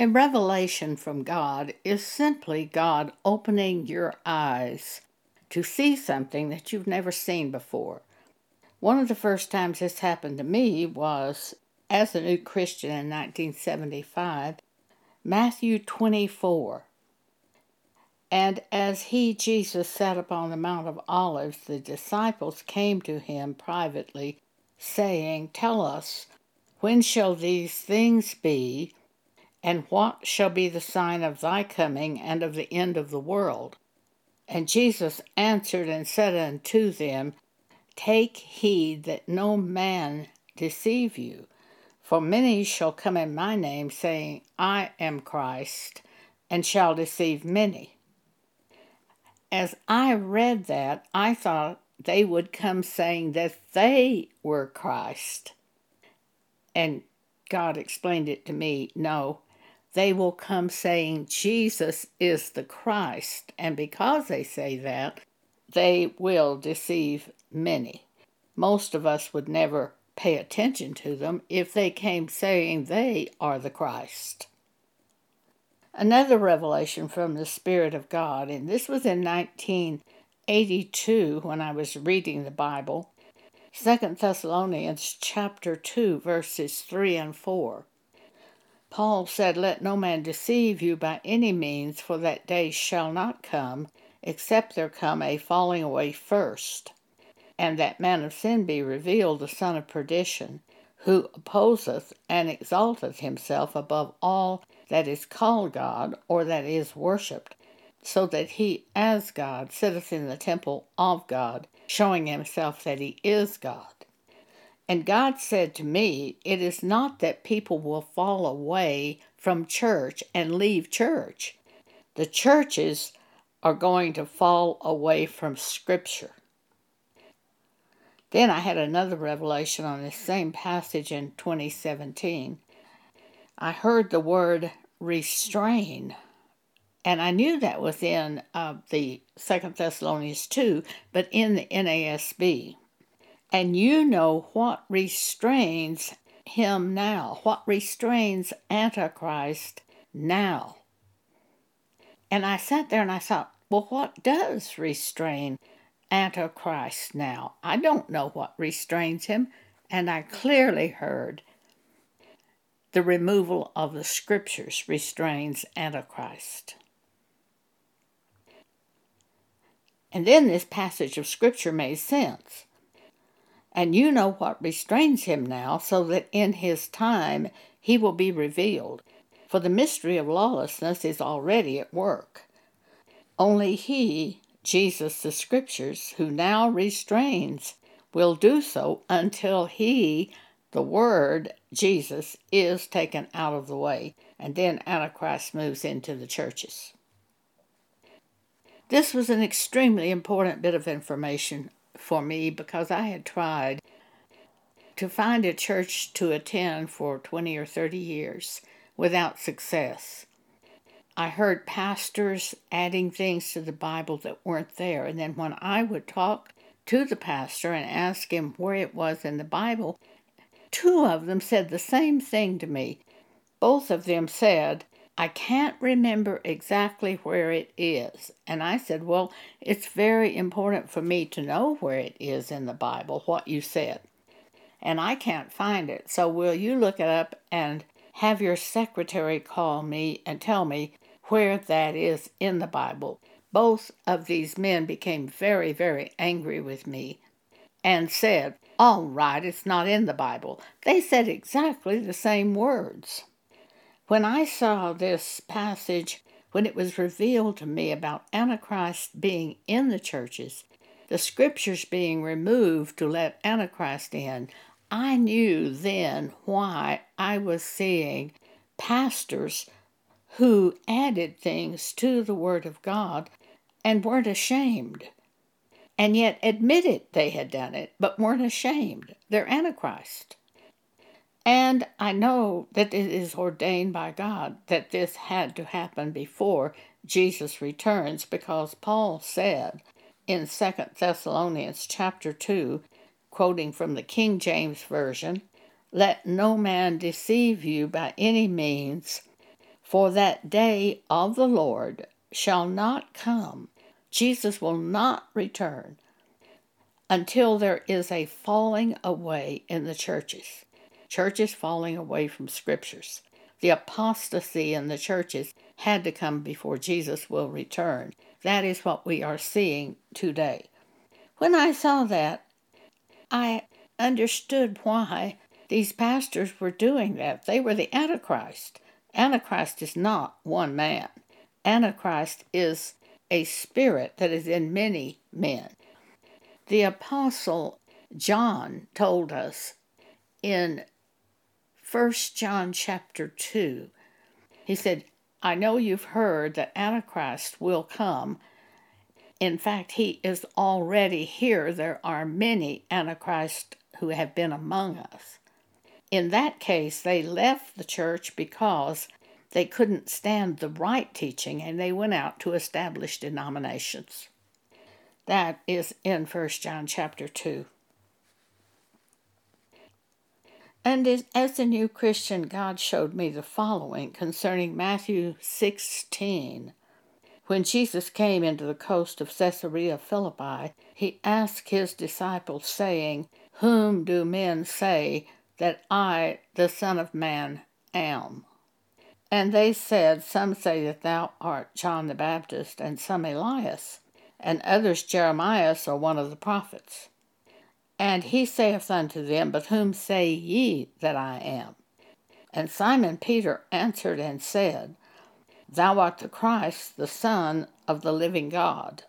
A revelation from God is simply God opening your eyes to see something that you've never seen before. One of the first times this happened to me was as a new Christian in 1975, Matthew 24. And as he, Jesus, sat upon the Mount of Olives, the disciples came to him privately, saying, Tell us, when shall these things be? And what shall be the sign of thy coming and of the end of the world? And Jesus answered and said unto them, Take heed that no man deceive you. For many shall come in my name, saying, I am Christ, and shall deceive many. As I read that, I thought they would come saying that they were Christ. And God explained it to me no, they will come saying Jesus is the Christ. And because they say that, they will deceive many. Most of us would never pay attention to them if they came saying they are the Christ. Another revelation from the Spirit of God, and this was in 1982 when I was reading the Bible, Second Thessalonians chapter 2 verses 3 and 4. Paul said, Let no man deceive you by any means, for that day shall not come, except there come a falling away first, and that man of sin be revealed, the son of perdition, who opposeth and exalteth himself above all that is called God or that is worshipped, so that he as God sitteth in the temple of God, showing himself that he is God. And God said to me, It is not that people will fall away from church and leave church. The churches are going to fall away from Scripture. Then I had another revelation on this same passage in 2017. I heard the word restrain, and I knew that was in uh, the Second Thessalonians 2, but in the NASB. And you know what restrains him now, what restrains Antichrist now. And I sat there and I thought, well, what does restrain Antichrist now? I don't know what restrains him. And I clearly heard the removal of the scriptures restrains Antichrist. And then this passage of scripture made sense. And you know what restrains him now, so that in his time he will be revealed. For the mystery of lawlessness is already at work. Only he, Jesus the Scriptures, who now restrains, will do so until he, the Word, Jesus, is taken out of the way, and then Antichrist moves into the churches. This was an extremely important bit of information for me because I had tried to find a church to attend for 20 or 30 years without success. I heard pastors adding things to the Bible that weren't there, and then when I would talk to the pastor and ask him where it was in the Bible, two of them said the same thing to me. Both of them said, I can't remember exactly where it is. And I said, Well, it's very important for me to know where it is in the Bible, what you said. And I can't find it. So will you look it up and have your secretary call me and tell me where that is in the Bible? Both of these men became very, very angry with me and said, All right, it's not in the Bible. They said exactly the same words. When I saw this passage, when it was revealed to me about Antichrist being in the churches, the scriptures being removed to let Antichrist in, I knew then why I was seeing pastors who added things to the Word of God and weren't ashamed, and yet admitted they had done it, but weren't ashamed. They're Antichrist. And I know that it is ordained by God that this had to happen before Jesus returns because Paul said in 2 Thessalonians chapter 2, quoting from the King James Version, Let no man deceive you by any means, For that day of the Lord shall not come. Jesus will not return until there is a falling away in the churches. Churches falling away from scriptures. The apostasy in the churches had to come before Jesus will return. That is what we are seeing today. When I saw that, I understood why these pastors were doing that. They were the Antichrist. Antichrist is not one man, Antichrist is a spirit that is in many men. The Apostle John told us in 1 John chapter 2, he said, I know you've heard that Antichrist will come. In fact, he is already here. There are many Antichrists who have been among us. In that case, they left the church because they couldn't stand the right teaching and they went out to establish denominations. That is in 1 John chapter 2. And as a new Christian, God showed me the following concerning Matthew 16. When Jesus came into the coast of Caesarea Philippi, he asked his disciples, saying, Whom do men say that I, the Son of Man, am? And they said, Some say that thou art John the Baptist, and some Elias, and others Jeremiah or one of the prophets. And he saith unto them, But whom say ye that I am? And Simon Peter answered and said, Thou art the Christ, the Son of the living God.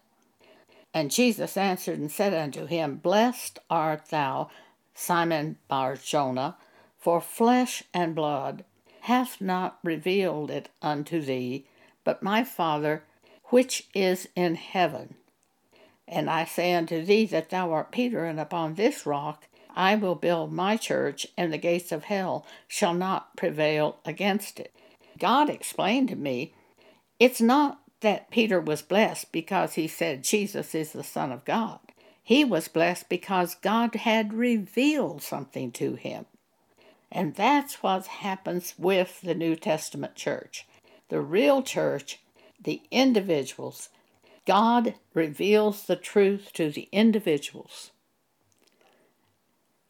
And Jesus answered and said unto him, Blessed art thou, Simon Barjona, for flesh and blood hath not revealed it unto thee, but my Father which is in heaven. And I say unto thee that thou art Peter, and upon this rock I will build my church, and the gates of hell shall not prevail against it. God explained to me it's not that Peter was blessed because he said Jesus is the Son of God. He was blessed because God had revealed something to him. And that's what happens with the New Testament church. The real church, the individuals, God reveals the truth to the individuals.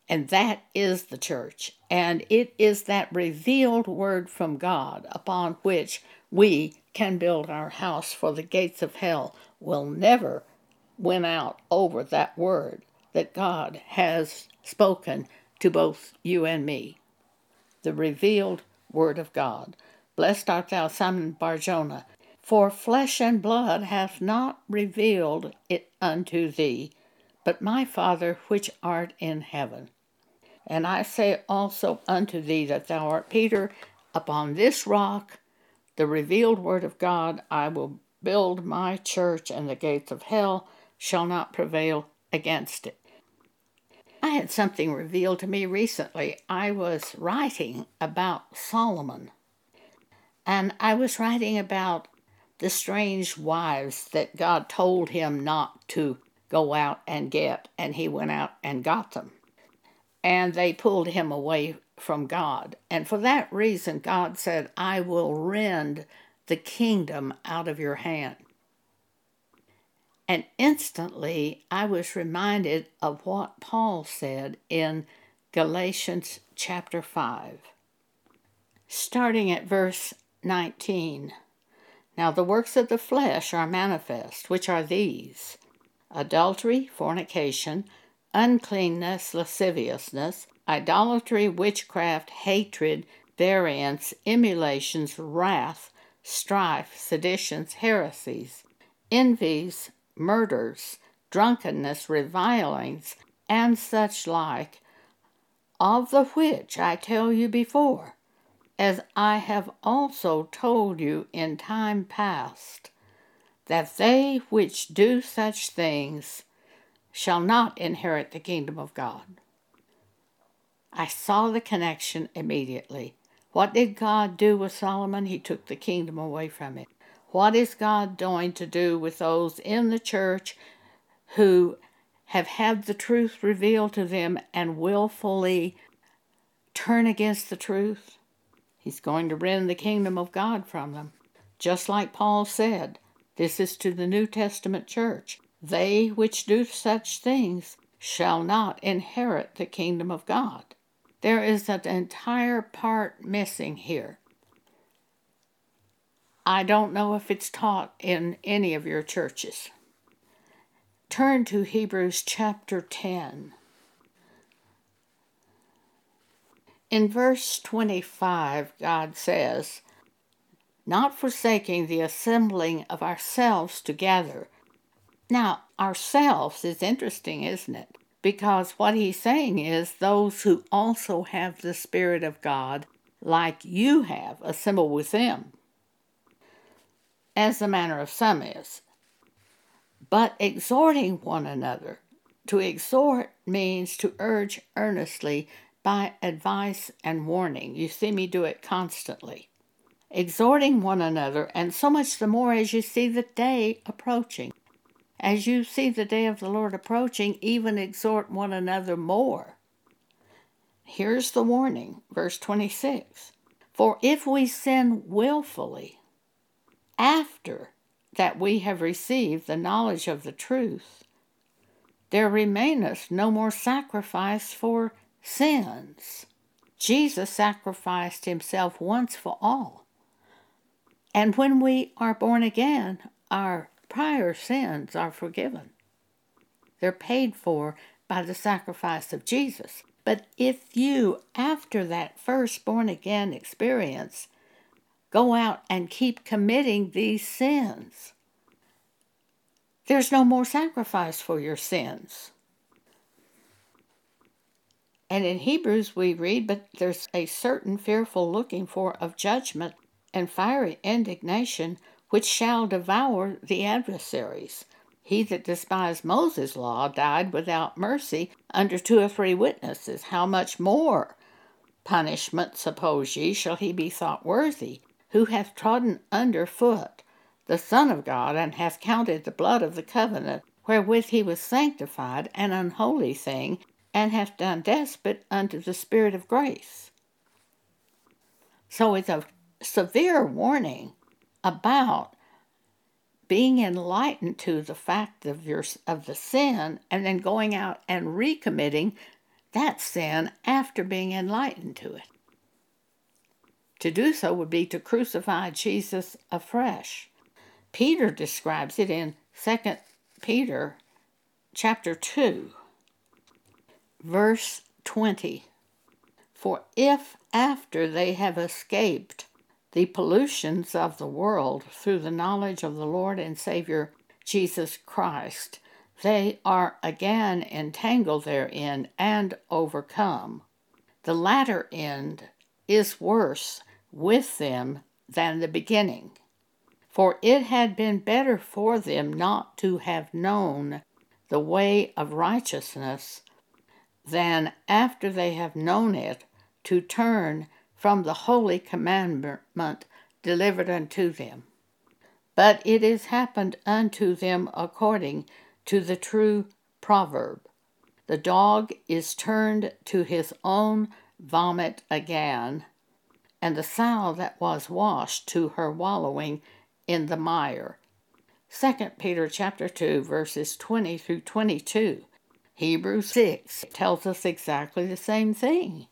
And that is the church. And it is that revealed word from God upon which we can build our house, for the gates of hell will never win out over that word that God has spoken to both you and me the revealed Word of God. Blessed art thou, Simon Barjona, for flesh and blood hath not revealed it unto thee, but my Father which art in heaven. And I say also unto thee that thou art Peter, upon this rock, the revealed Word of God, I will build my church, and the gates of hell shall not prevail against it. I had something revealed to me recently. I was writing about Solomon, and I was writing about the strange wives that God told him not to go out and get, and he went out and got them. And they pulled him away from God. And for that reason, God said, I will rend the kingdom out of your hand. And instantly I was reminded of what Paul said in Galatians chapter 5, starting at verse 19. Now the works of the flesh are manifest, which are these adultery, fornication, uncleanness, lasciviousness, idolatry, witchcraft, hatred, variance, emulations, wrath, strife, seditions, heresies, envies, murders, drunkenness, revilings, and such like, of the which I tell you before, as I have also told you in time past, that they which do such things shall not inherit the kingdom of God. I saw the connection immediately. What did God do with Solomon? He took the kingdom away from him. What is God going to do with those in the church who have had the truth revealed to them and willfully turn against the truth? He's going to rend the kingdom of God from them. Just like Paul said, this is to the New Testament church. They which do such things shall not inherit the kingdom of God. There is an entire part missing here. I don't know if it's taught in any of your churches. Turn to Hebrews chapter 10. In verse 25, God says, Not forsaking the assembling of ourselves together. Now, ourselves is interesting, isn't it? Because what he's saying is those who also have the Spirit of God, like you have, assemble with them, as the manner of some is. But exhorting one another. To exhort means to urge earnestly by advice and warning. You see me do it constantly. Exhorting one another, and so much the more as you see the day approaching. As you see the day of the Lord approaching, even exhort one another more. Here's the warning, verse 26 For if we sin wilfully, after that we have received the knowledge of the truth, there remaineth no more sacrifice for sins. Jesus sacrificed himself once for all. And when we are born again, our prior sins are forgiven. They're paid for by the sacrifice of Jesus. But if you, after that first born again experience, go out and keep committing these sins, there's no more sacrifice for your sins. And in Hebrews we read, But there's a certain fearful looking for of judgment and fiery indignation which shall devour the adversaries. He that despised Moses' law died without mercy under two or three witnesses. How much more punishment, suppose ye, shall he be thought worthy, who hath trodden under foot the Son of God, and hath counted the blood of the covenant wherewith he was sanctified an unholy thing, and hath done despot unto the Spirit of grace. So it's a severe warning about being enlightened to the fact of your of the sin and then going out and recommitting that sin after being enlightened to it. To do so would be to crucify Jesus afresh. Peter describes it in 2 Peter chapter 2 verse 20. For if after they have escaped the pollutions of the world through the knowledge of the Lord and Savior Jesus Christ, they are again entangled therein and overcome. The latter end is worse with them than the beginning. For it had been better for them not to have known the way of righteousness than after they have known it to turn from the holy commandment delivered unto them. But it is happened unto them according to the true proverb The dog is turned to his own vomit again, and the sow that was washed to her wallowing in the mire. 2 Peter chapter 2 verses 20 through 22. Hebrews 6 tells us exactly the same thing.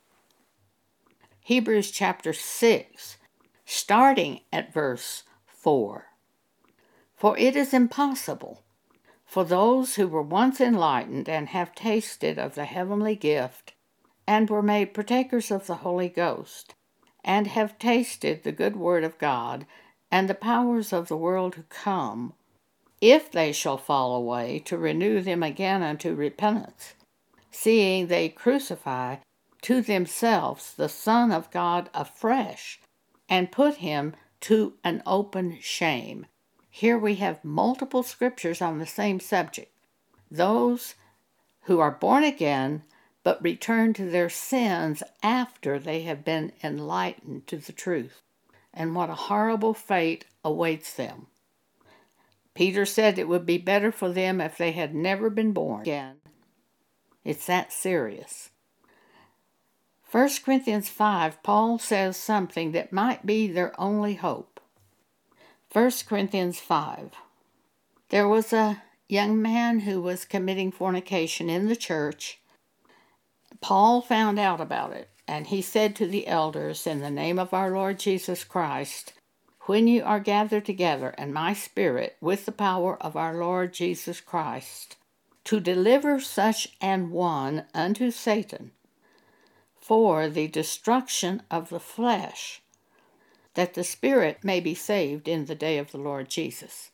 Hebrews chapter 6, starting at verse 4. For it is impossible for those who were once enlightened and have tasted of the heavenly gift, and were made partakers of the Holy Ghost, and have tasted the good word of God and the powers of the world to come, if they shall fall away, to renew them again unto repentance, seeing they crucify to themselves the Son of God afresh and put him to an open shame. Here we have multiple scriptures on the same subject. Those who are born again but return to their sins after they have been enlightened to the truth. And what a horrible fate awaits them. Peter said it would be better for them if they had never been born again. It's that serious. 1 Corinthians 5, Paul says something that might be their only hope. 1 Corinthians 5. There was a young man who was committing fornication in the church. Paul found out about it, and he said to the elders, In the name of our Lord Jesus Christ, when you are gathered together in my spirit with the power of our Lord Jesus Christ, to deliver such an one unto Satan for the destruction of the flesh, that the spirit may be saved in the day of the Lord Jesus.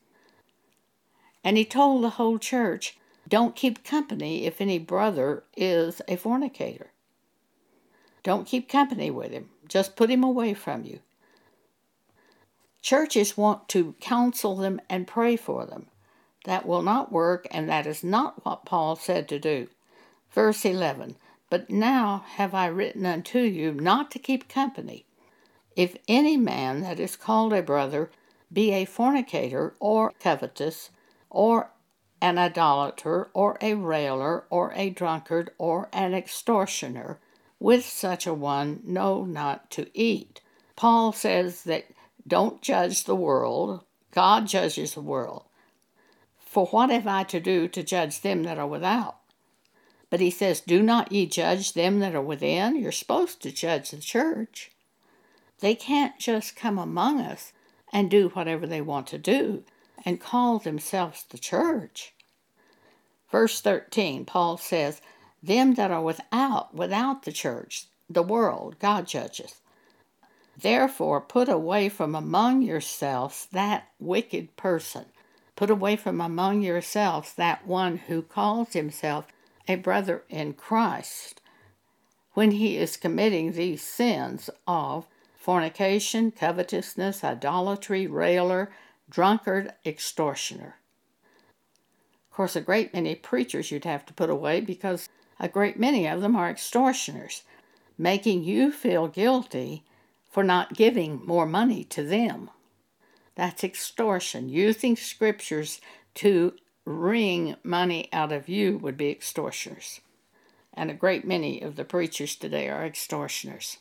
And he told the whole church, Don't keep company if any brother is a fornicator. Don't keep company with him. Just put him away from you. Churches want to counsel them and pray for them. That will not work, and that is not what Paul said to do. Verse 11 But now have I written unto you not to keep company. If any man that is called a brother be a fornicator, or covetous, or an idolater, or a railer, or a drunkard, or an extortioner, with such a one know not to eat. Paul says that don't judge the world, God judges the world. For what have I to do to judge them that are without? But he says, Do not ye judge them that are within. You're supposed to judge the church. They can't just come among us and do whatever they want to do and call themselves the church. Verse 13, Paul says, Them that are without, without the church, the world, God judges. Therefore, put away from among yourselves that wicked person Put away from among yourselves that one who calls himself a brother in Christ when he is committing these sins of fornication, covetousness, idolatry, railer, drunkard, extortioner. Of course, a great many preachers you'd have to put away because a great many of them are extortioners, making you feel guilty for not giving more money to them. That's extortion. Using scriptures to wring money out of you would be extortioners. And a great many of the preachers today are extortioners.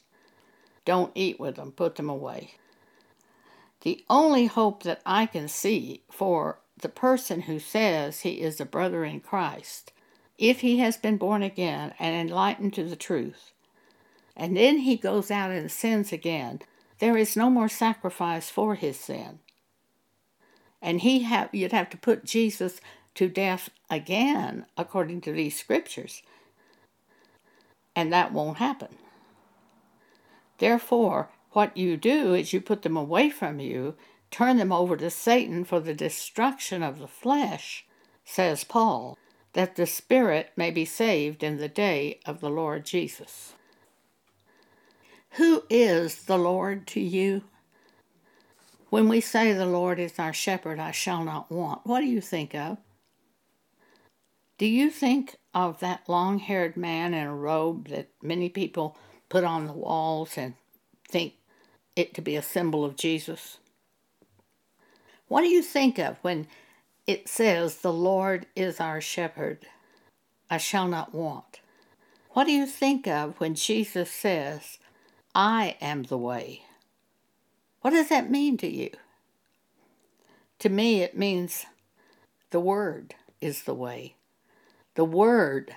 Don't eat with them, put them away. The only hope that I can see for the person who says he is a brother in Christ, if he has been born again and enlightened to the truth, and then he goes out and sins again, there is no more sacrifice for his sin. And he have you'd have to put Jesus to death again according to these scriptures. And that won't happen. Therefore, what you do is you put them away from you, turn them over to Satan for the destruction of the flesh, says Paul, that the spirit may be saved in the day of the Lord Jesus. Who is the Lord to you? When we say the Lord is our shepherd, I shall not want, what do you think of? Do you think of that long haired man in a robe that many people put on the walls and think it to be a symbol of Jesus? What do you think of when it says, The Lord is our shepherd, I shall not want? What do you think of when Jesus says, I am the way? What does that mean to you? To me, it means the Word is the way. The Word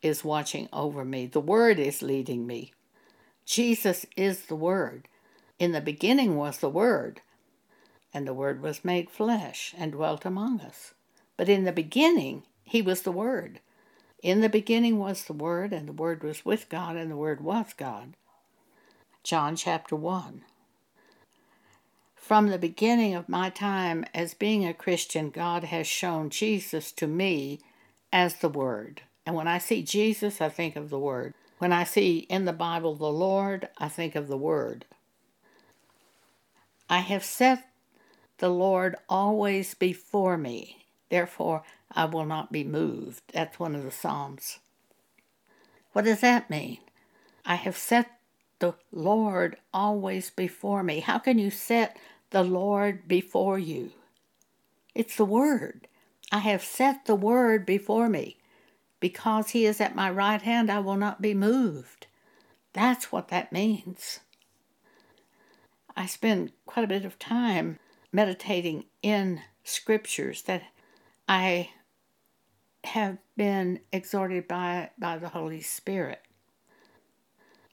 is watching over me. The Word is leading me. Jesus is the Word. In the beginning was the Word, and the Word was made flesh and dwelt among us. But in the beginning, He was the Word. In the beginning was the Word, and the Word was with God, and the Word was God. John chapter 1. From the beginning of my time as being a Christian, God has shown Jesus to me as the Word. And when I see Jesus, I think of the Word. When I see in the Bible the Lord, I think of the Word. I have set the Lord always before me, therefore I will not be moved. That's one of the Psalms. What does that mean? I have set the Lord always before me. How can you set the Lord before you. It's the Word. I have set the Word before me. Because He is at my right hand, I will not be moved. That's what that means. I spend quite a bit of time meditating in scriptures that I have been exhorted by, by the Holy Spirit.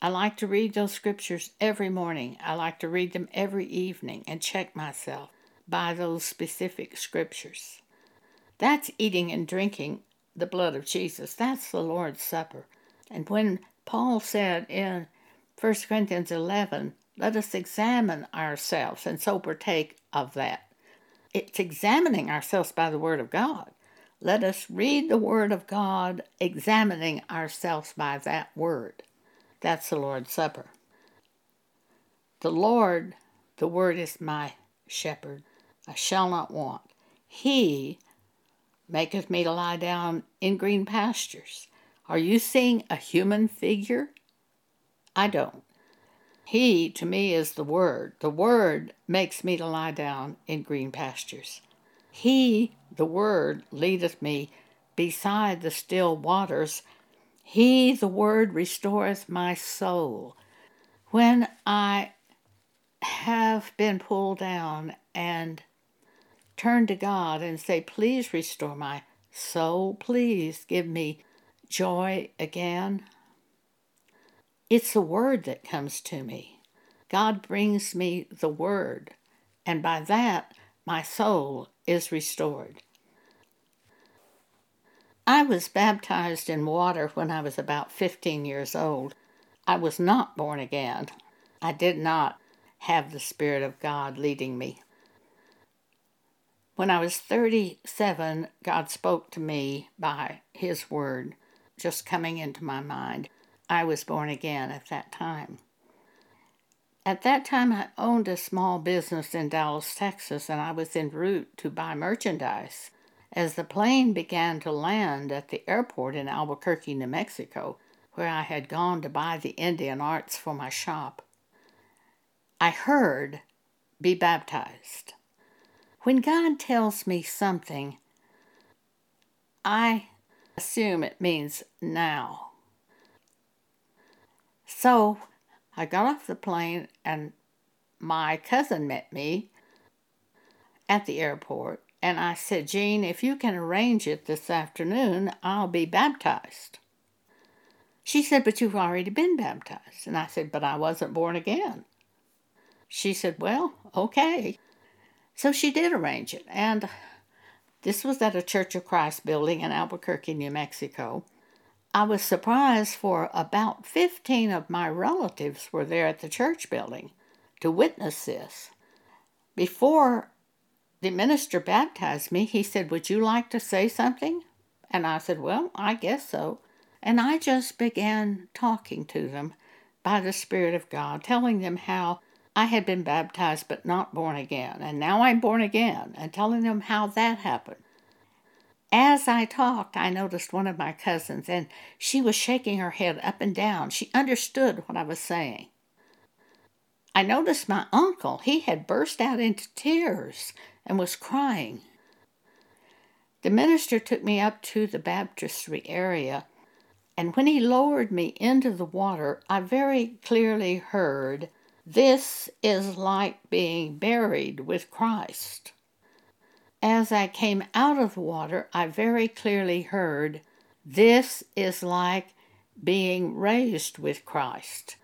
I like to read those scriptures every morning. I like to read them every evening and check myself by those specific scriptures. That's eating and drinking the blood of Jesus. That's the Lord's Supper. And when Paul said in 1 Corinthians 11, let us examine ourselves and so partake of that. It's examining ourselves by the Word of God. Let us read the Word of God, examining ourselves by that Word. That's the Lord's Supper. The Lord, the Word is my shepherd. I shall not want. He maketh me to lie down in green pastures. Are you seeing a human figure? I don't. He, to me, is the Word. The Word makes me to lie down in green pastures. He, the Word, leadeth me beside the still waters. He, the Word, restoreth my soul. When I have been pulled down and turn to God and say, Please restore my soul, please give me joy again. It's the Word that comes to me. God brings me the Word, and by that my soul is restored. I was baptized in water when I was about 15 years old. I was not born again. I did not have the Spirit of God leading me. When I was 37, God spoke to me by His Word, just coming into my mind. I was born again at that time. At that time, I owned a small business in Dallas, Texas, and I was en route to buy merchandise. As the plane began to land at the airport in Albuquerque, New Mexico, where I had gone to buy the Indian arts for my shop, I heard, Be baptized. When God tells me something, I assume it means now. So I got off the plane and my cousin met me at the airport. And I said, Jean, if you can arrange it this afternoon, I'll be baptized. She said, But you've already been baptized. And I said, But I wasn't born again. She said, Well, okay. So she did arrange it. And this was at a Church of Christ building in Albuquerque, New Mexico. I was surprised for about 15 of my relatives were there at the church building to witness this. Before the minister baptized me, he said, Would you like to say something? And I said, Well, I guess so. And I just began talking to them by the Spirit of God, telling them how I had been baptized but not born again, and now I'm born again, and telling them how that happened. As I talked, I noticed one of my cousins, and she was shaking her head up and down. She understood what I was saying. I noticed my uncle. He had burst out into tears and was crying. The minister took me up to the baptistry area, and when he lowered me into the water, I very clearly heard, This is like being buried with Christ. As I came out of the water, I very clearly heard, This is like being raised with Christ.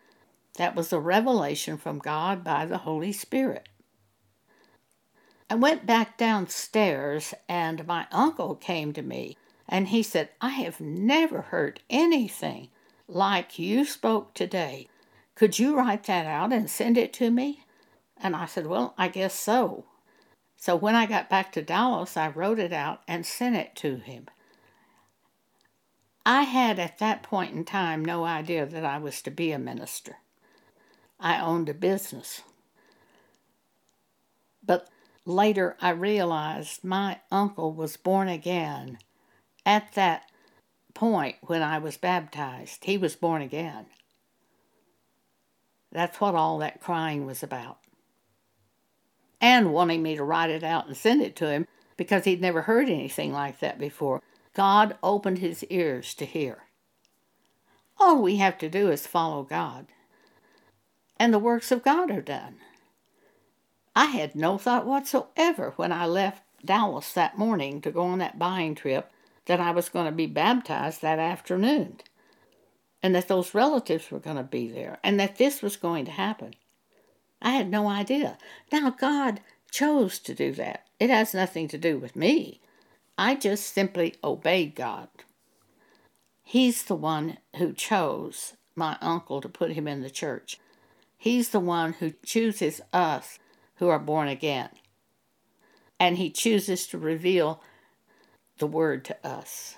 That was a revelation from God by the Holy Spirit. I went back downstairs, and my uncle came to me, and he said, I have never heard anything like you spoke today. Could you write that out and send it to me? And I said, Well, I guess so. So when I got back to Dallas, I wrote it out and sent it to him. I had at that point in time no idea that I was to be a minister. I owned a business. But later I realized my uncle was born again at that point when I was baptized. He was born again. That's what all that crying was about and wanting me to write it out and send it to him because he'd never heard anything like that before. God opened his ears to hear. All we have to do is follow God, and the works of God are done. I had no thought whatsoever when I left Dallas that morning to go on that buying trip that I was going to be baptized that afternoon and that those relatives were going to be there and that this was going to happen. I had no idea. Now, God chose to do that. It has nothing to do with me. I just simply obeyed God. He's the one who chose my uncle to put him in the church. He's the one who chooses us who are born again. And he chooses to reveal the word to us.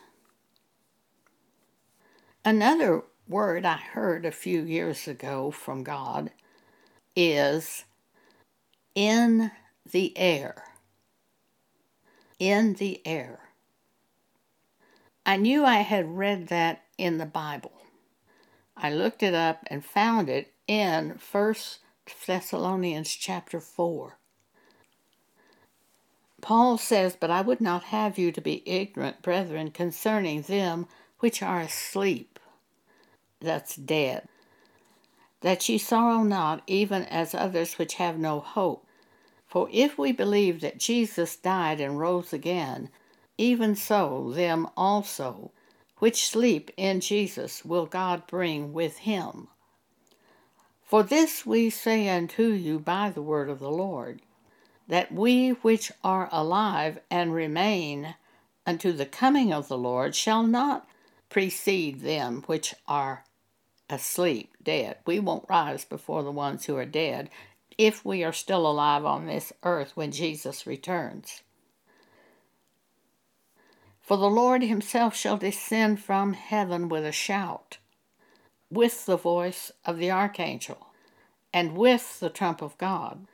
Another word I heard a few years ago from God is in the air. In the air. I knew I had read that in the Bible. I looked it up and found it in First Thessalonians chapter 4. Paul says, But I would not have you to be ignorant, brethren, concerning them which are asleep. That's dead. That ye sorrow not, even as others which have no hope. For if we believe that Jesus died and rose again, even so them also which sleep in Jesus will God bring with him. For this we say unto you by the word of the Lord, that we which are alive and remain unto the coming of the Lord shall not precede them which are asleep, dead. We won't rise before the ones who are dead if we are still alive on this earth when Jesus returns. For the Lord himself shall descend from heaven with a shout with the voice of the archangel, and with the trump of God,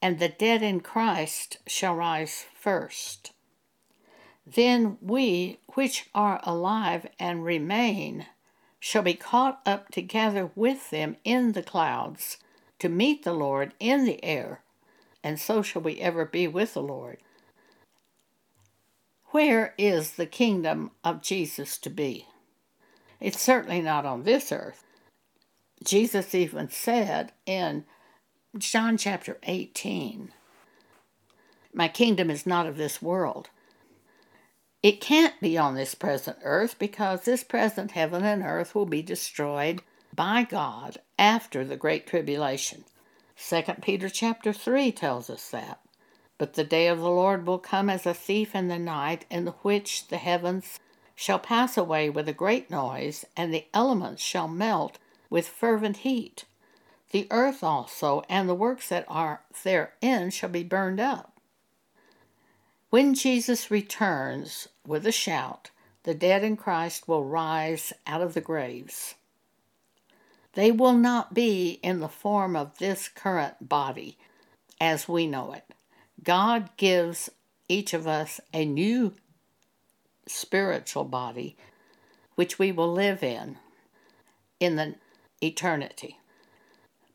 and the dead in Christ shall rise first. Then we which are alive and remain shall be caught up together with them in the clouds to meet the Lord in the air, and so shall we ever be with the Lord. Where is the kingdom of Jesus to be? It's certainly not on this earth. Jesus even said in John chapter 18, My kingdom is not of this world. It can't be on this present earth because this present heaven and earth will be destroyed by God after the great tribulation. 2 Peter chapter 3 tells us that. But the day of the Lord will come as a thief in the night, in which the heavens shall pass away with a great noise, and the elements shall melt with fervent heat. The earth also and the works that are therein shall be burned up. When Jesus returns with a shout, the dead in Christ will rise out of the graves. They will not be in the form of this current body as we know it. God gives each of us a new spiritual body which we will live in in the eternity.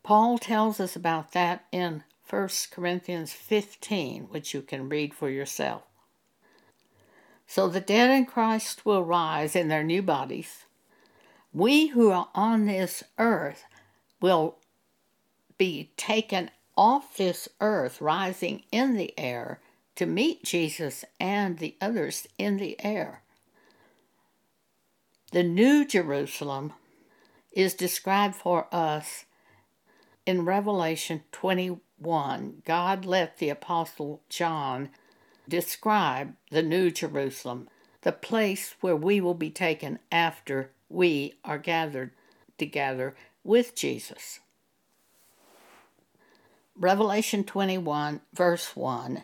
Paul tells us about that in 1 Corinthians 15, which you can read for yourself. So the dead in Christ will rise in their new bodies. We who are on this earth will be taken off this earth, rising in the air to meet Jesus and the others in the air. The New Jerusalem is described for us in Revelation 21. God let the Apostle John describe the New Jerusalem, the place where we will be taken after we are gathered together with Jesus. Revelation 21, verse 1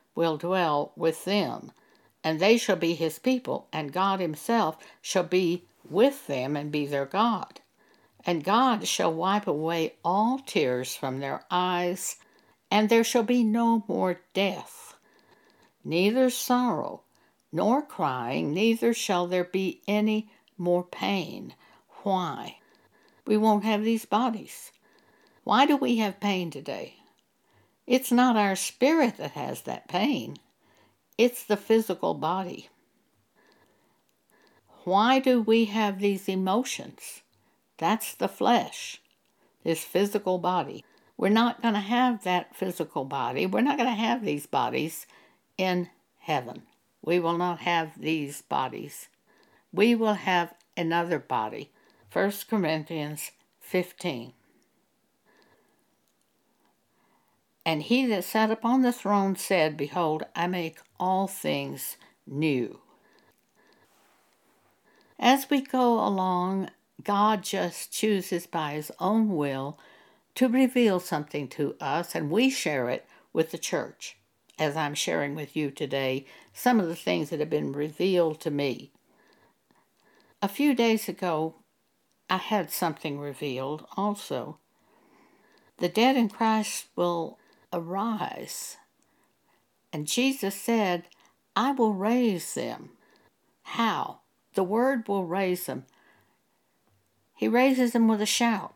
will dwell with them. And they shall be his people, and God himself shall be with them and be their God. And God shall wipe away all tears from their eyes, and there shall be no more death, neither sorrow, nor crying, neither shall there be any more pain. Why? We won't have these bodies. Why do we have pain today? It's not our spirit that has that pain, it's the physical body. Why do we have these emotions? That's the flesh, this physical body. We're not going to have that physical body. We're not going to have these bodies in heaven. We will not have these bodies. We will have another body. 1 Corinthians 15. And he that sat upon the throne said, Behold, I make all things new. As we go along, God just chooses by his own will to reveal something to us, and we share it with the church. As I'm sharing with you today, some of the things that have been revealed to me. A few days ago, I had something revealed also. The dead in Christ will arise. And Jesus said, I will raise them. How? The Word will raise them. He raises them with a shout.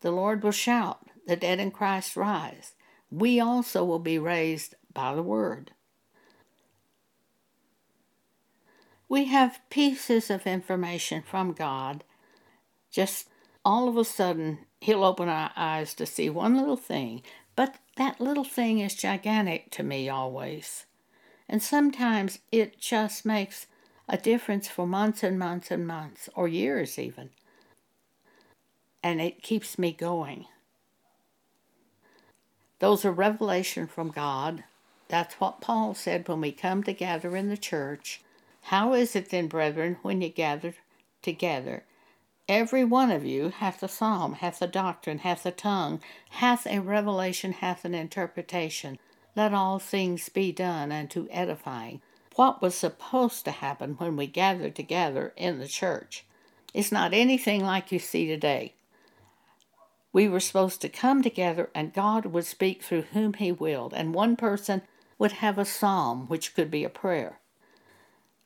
The Lord will shout, The dead in Christ rise. We also will be raised by the Word. We have pieces of information from God. Just all of a sudden, He'll open our eyes to see one little thing, but that little thing is gigantic to me always. And sometimes it just makes a difference for months and months and months, or years even. And it keeps me going. Those are revelation from God. That's what Paul said when we come together in the church. How is it then, brethren, when you gather together? Every one of you hath a psalm, hath a doctrine, hath a tongue, hath a revelation, hath an interpretation. Let all things be done unto edifying. What was supposed to happen when we gathered together in the church? It's not anything like you see today. We were supposed to come together and God would speak through whom He willed, and one person would have a psalm, which could be a prayer.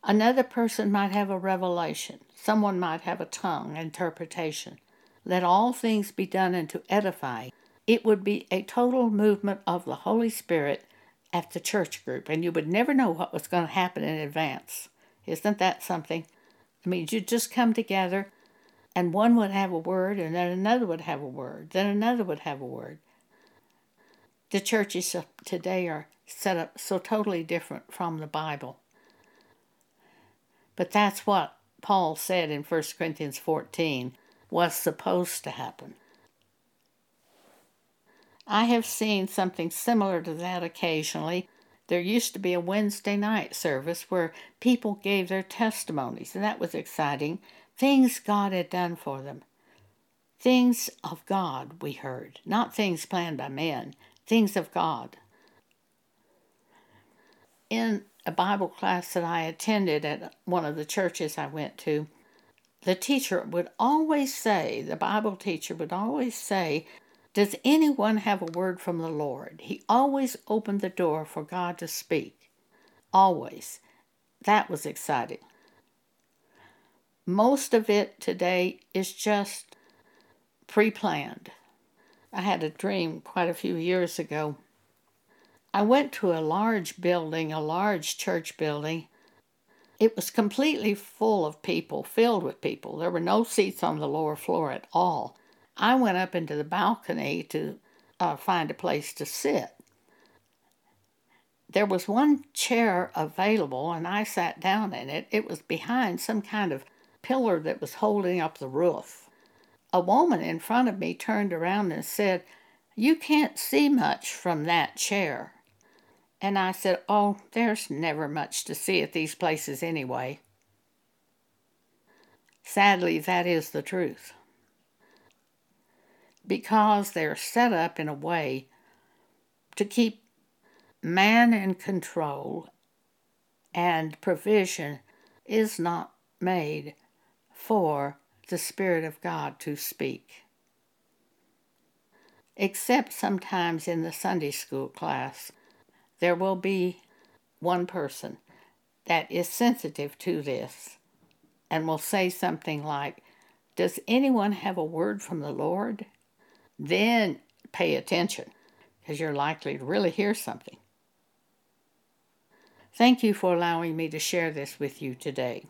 Another person might have a revelation. Someone might have a tongue, interpretation. Let all things be done unto edify. It would be a total movement of the Holy Spirit at the church group, and you would never know what was going to happen in advance. Isn't that something? I mean, you'd just come together, and one would have a word, and then another would have a word, then another would have a word. The churches today are set up so totally different from the Bible. But that's what Paul said in 1 Corinthians 14 was supposed to happen. I have seen something similar to that occasionally. There used to be a Wednesday night service where people gave their testimonies, and that was exciting. Things God had done for them. Things of God, we heard, not things planned by men, things of God. In a Bible class that I attended at one of the churches I went to, the teacher would always say, the Bible teacher would always say, Does anyone have a word from the Lord? He always opened the door for God to speak. Always. That was exciting. Most of it today is just pre planned. I had a dream quite a few years ago I went to a large building, a large church building. It was completely full of people, filled with people. There were no seats on the lower floor at all. I went up into the balcony to uh, find a place to sit. There was one chair available, and I sat down in it. It was behind some kind of pillar that was holding up the roof. A woman in front of me turned around and said, You can't see much from that chair. And I said, Oh, there's never much to see at these places anyway. Sadly, that is the truth. Because they're set up in a way to keep man in control and provision is not made for the Spirit of God to speak. Except sometimes in the Sunday school class, there will be one person that is sensitive to this and will say something like, Does anyone have a word from the Lord? Then pay attention because you're likely to really hear something. Thank you for allowing me to share this with you today.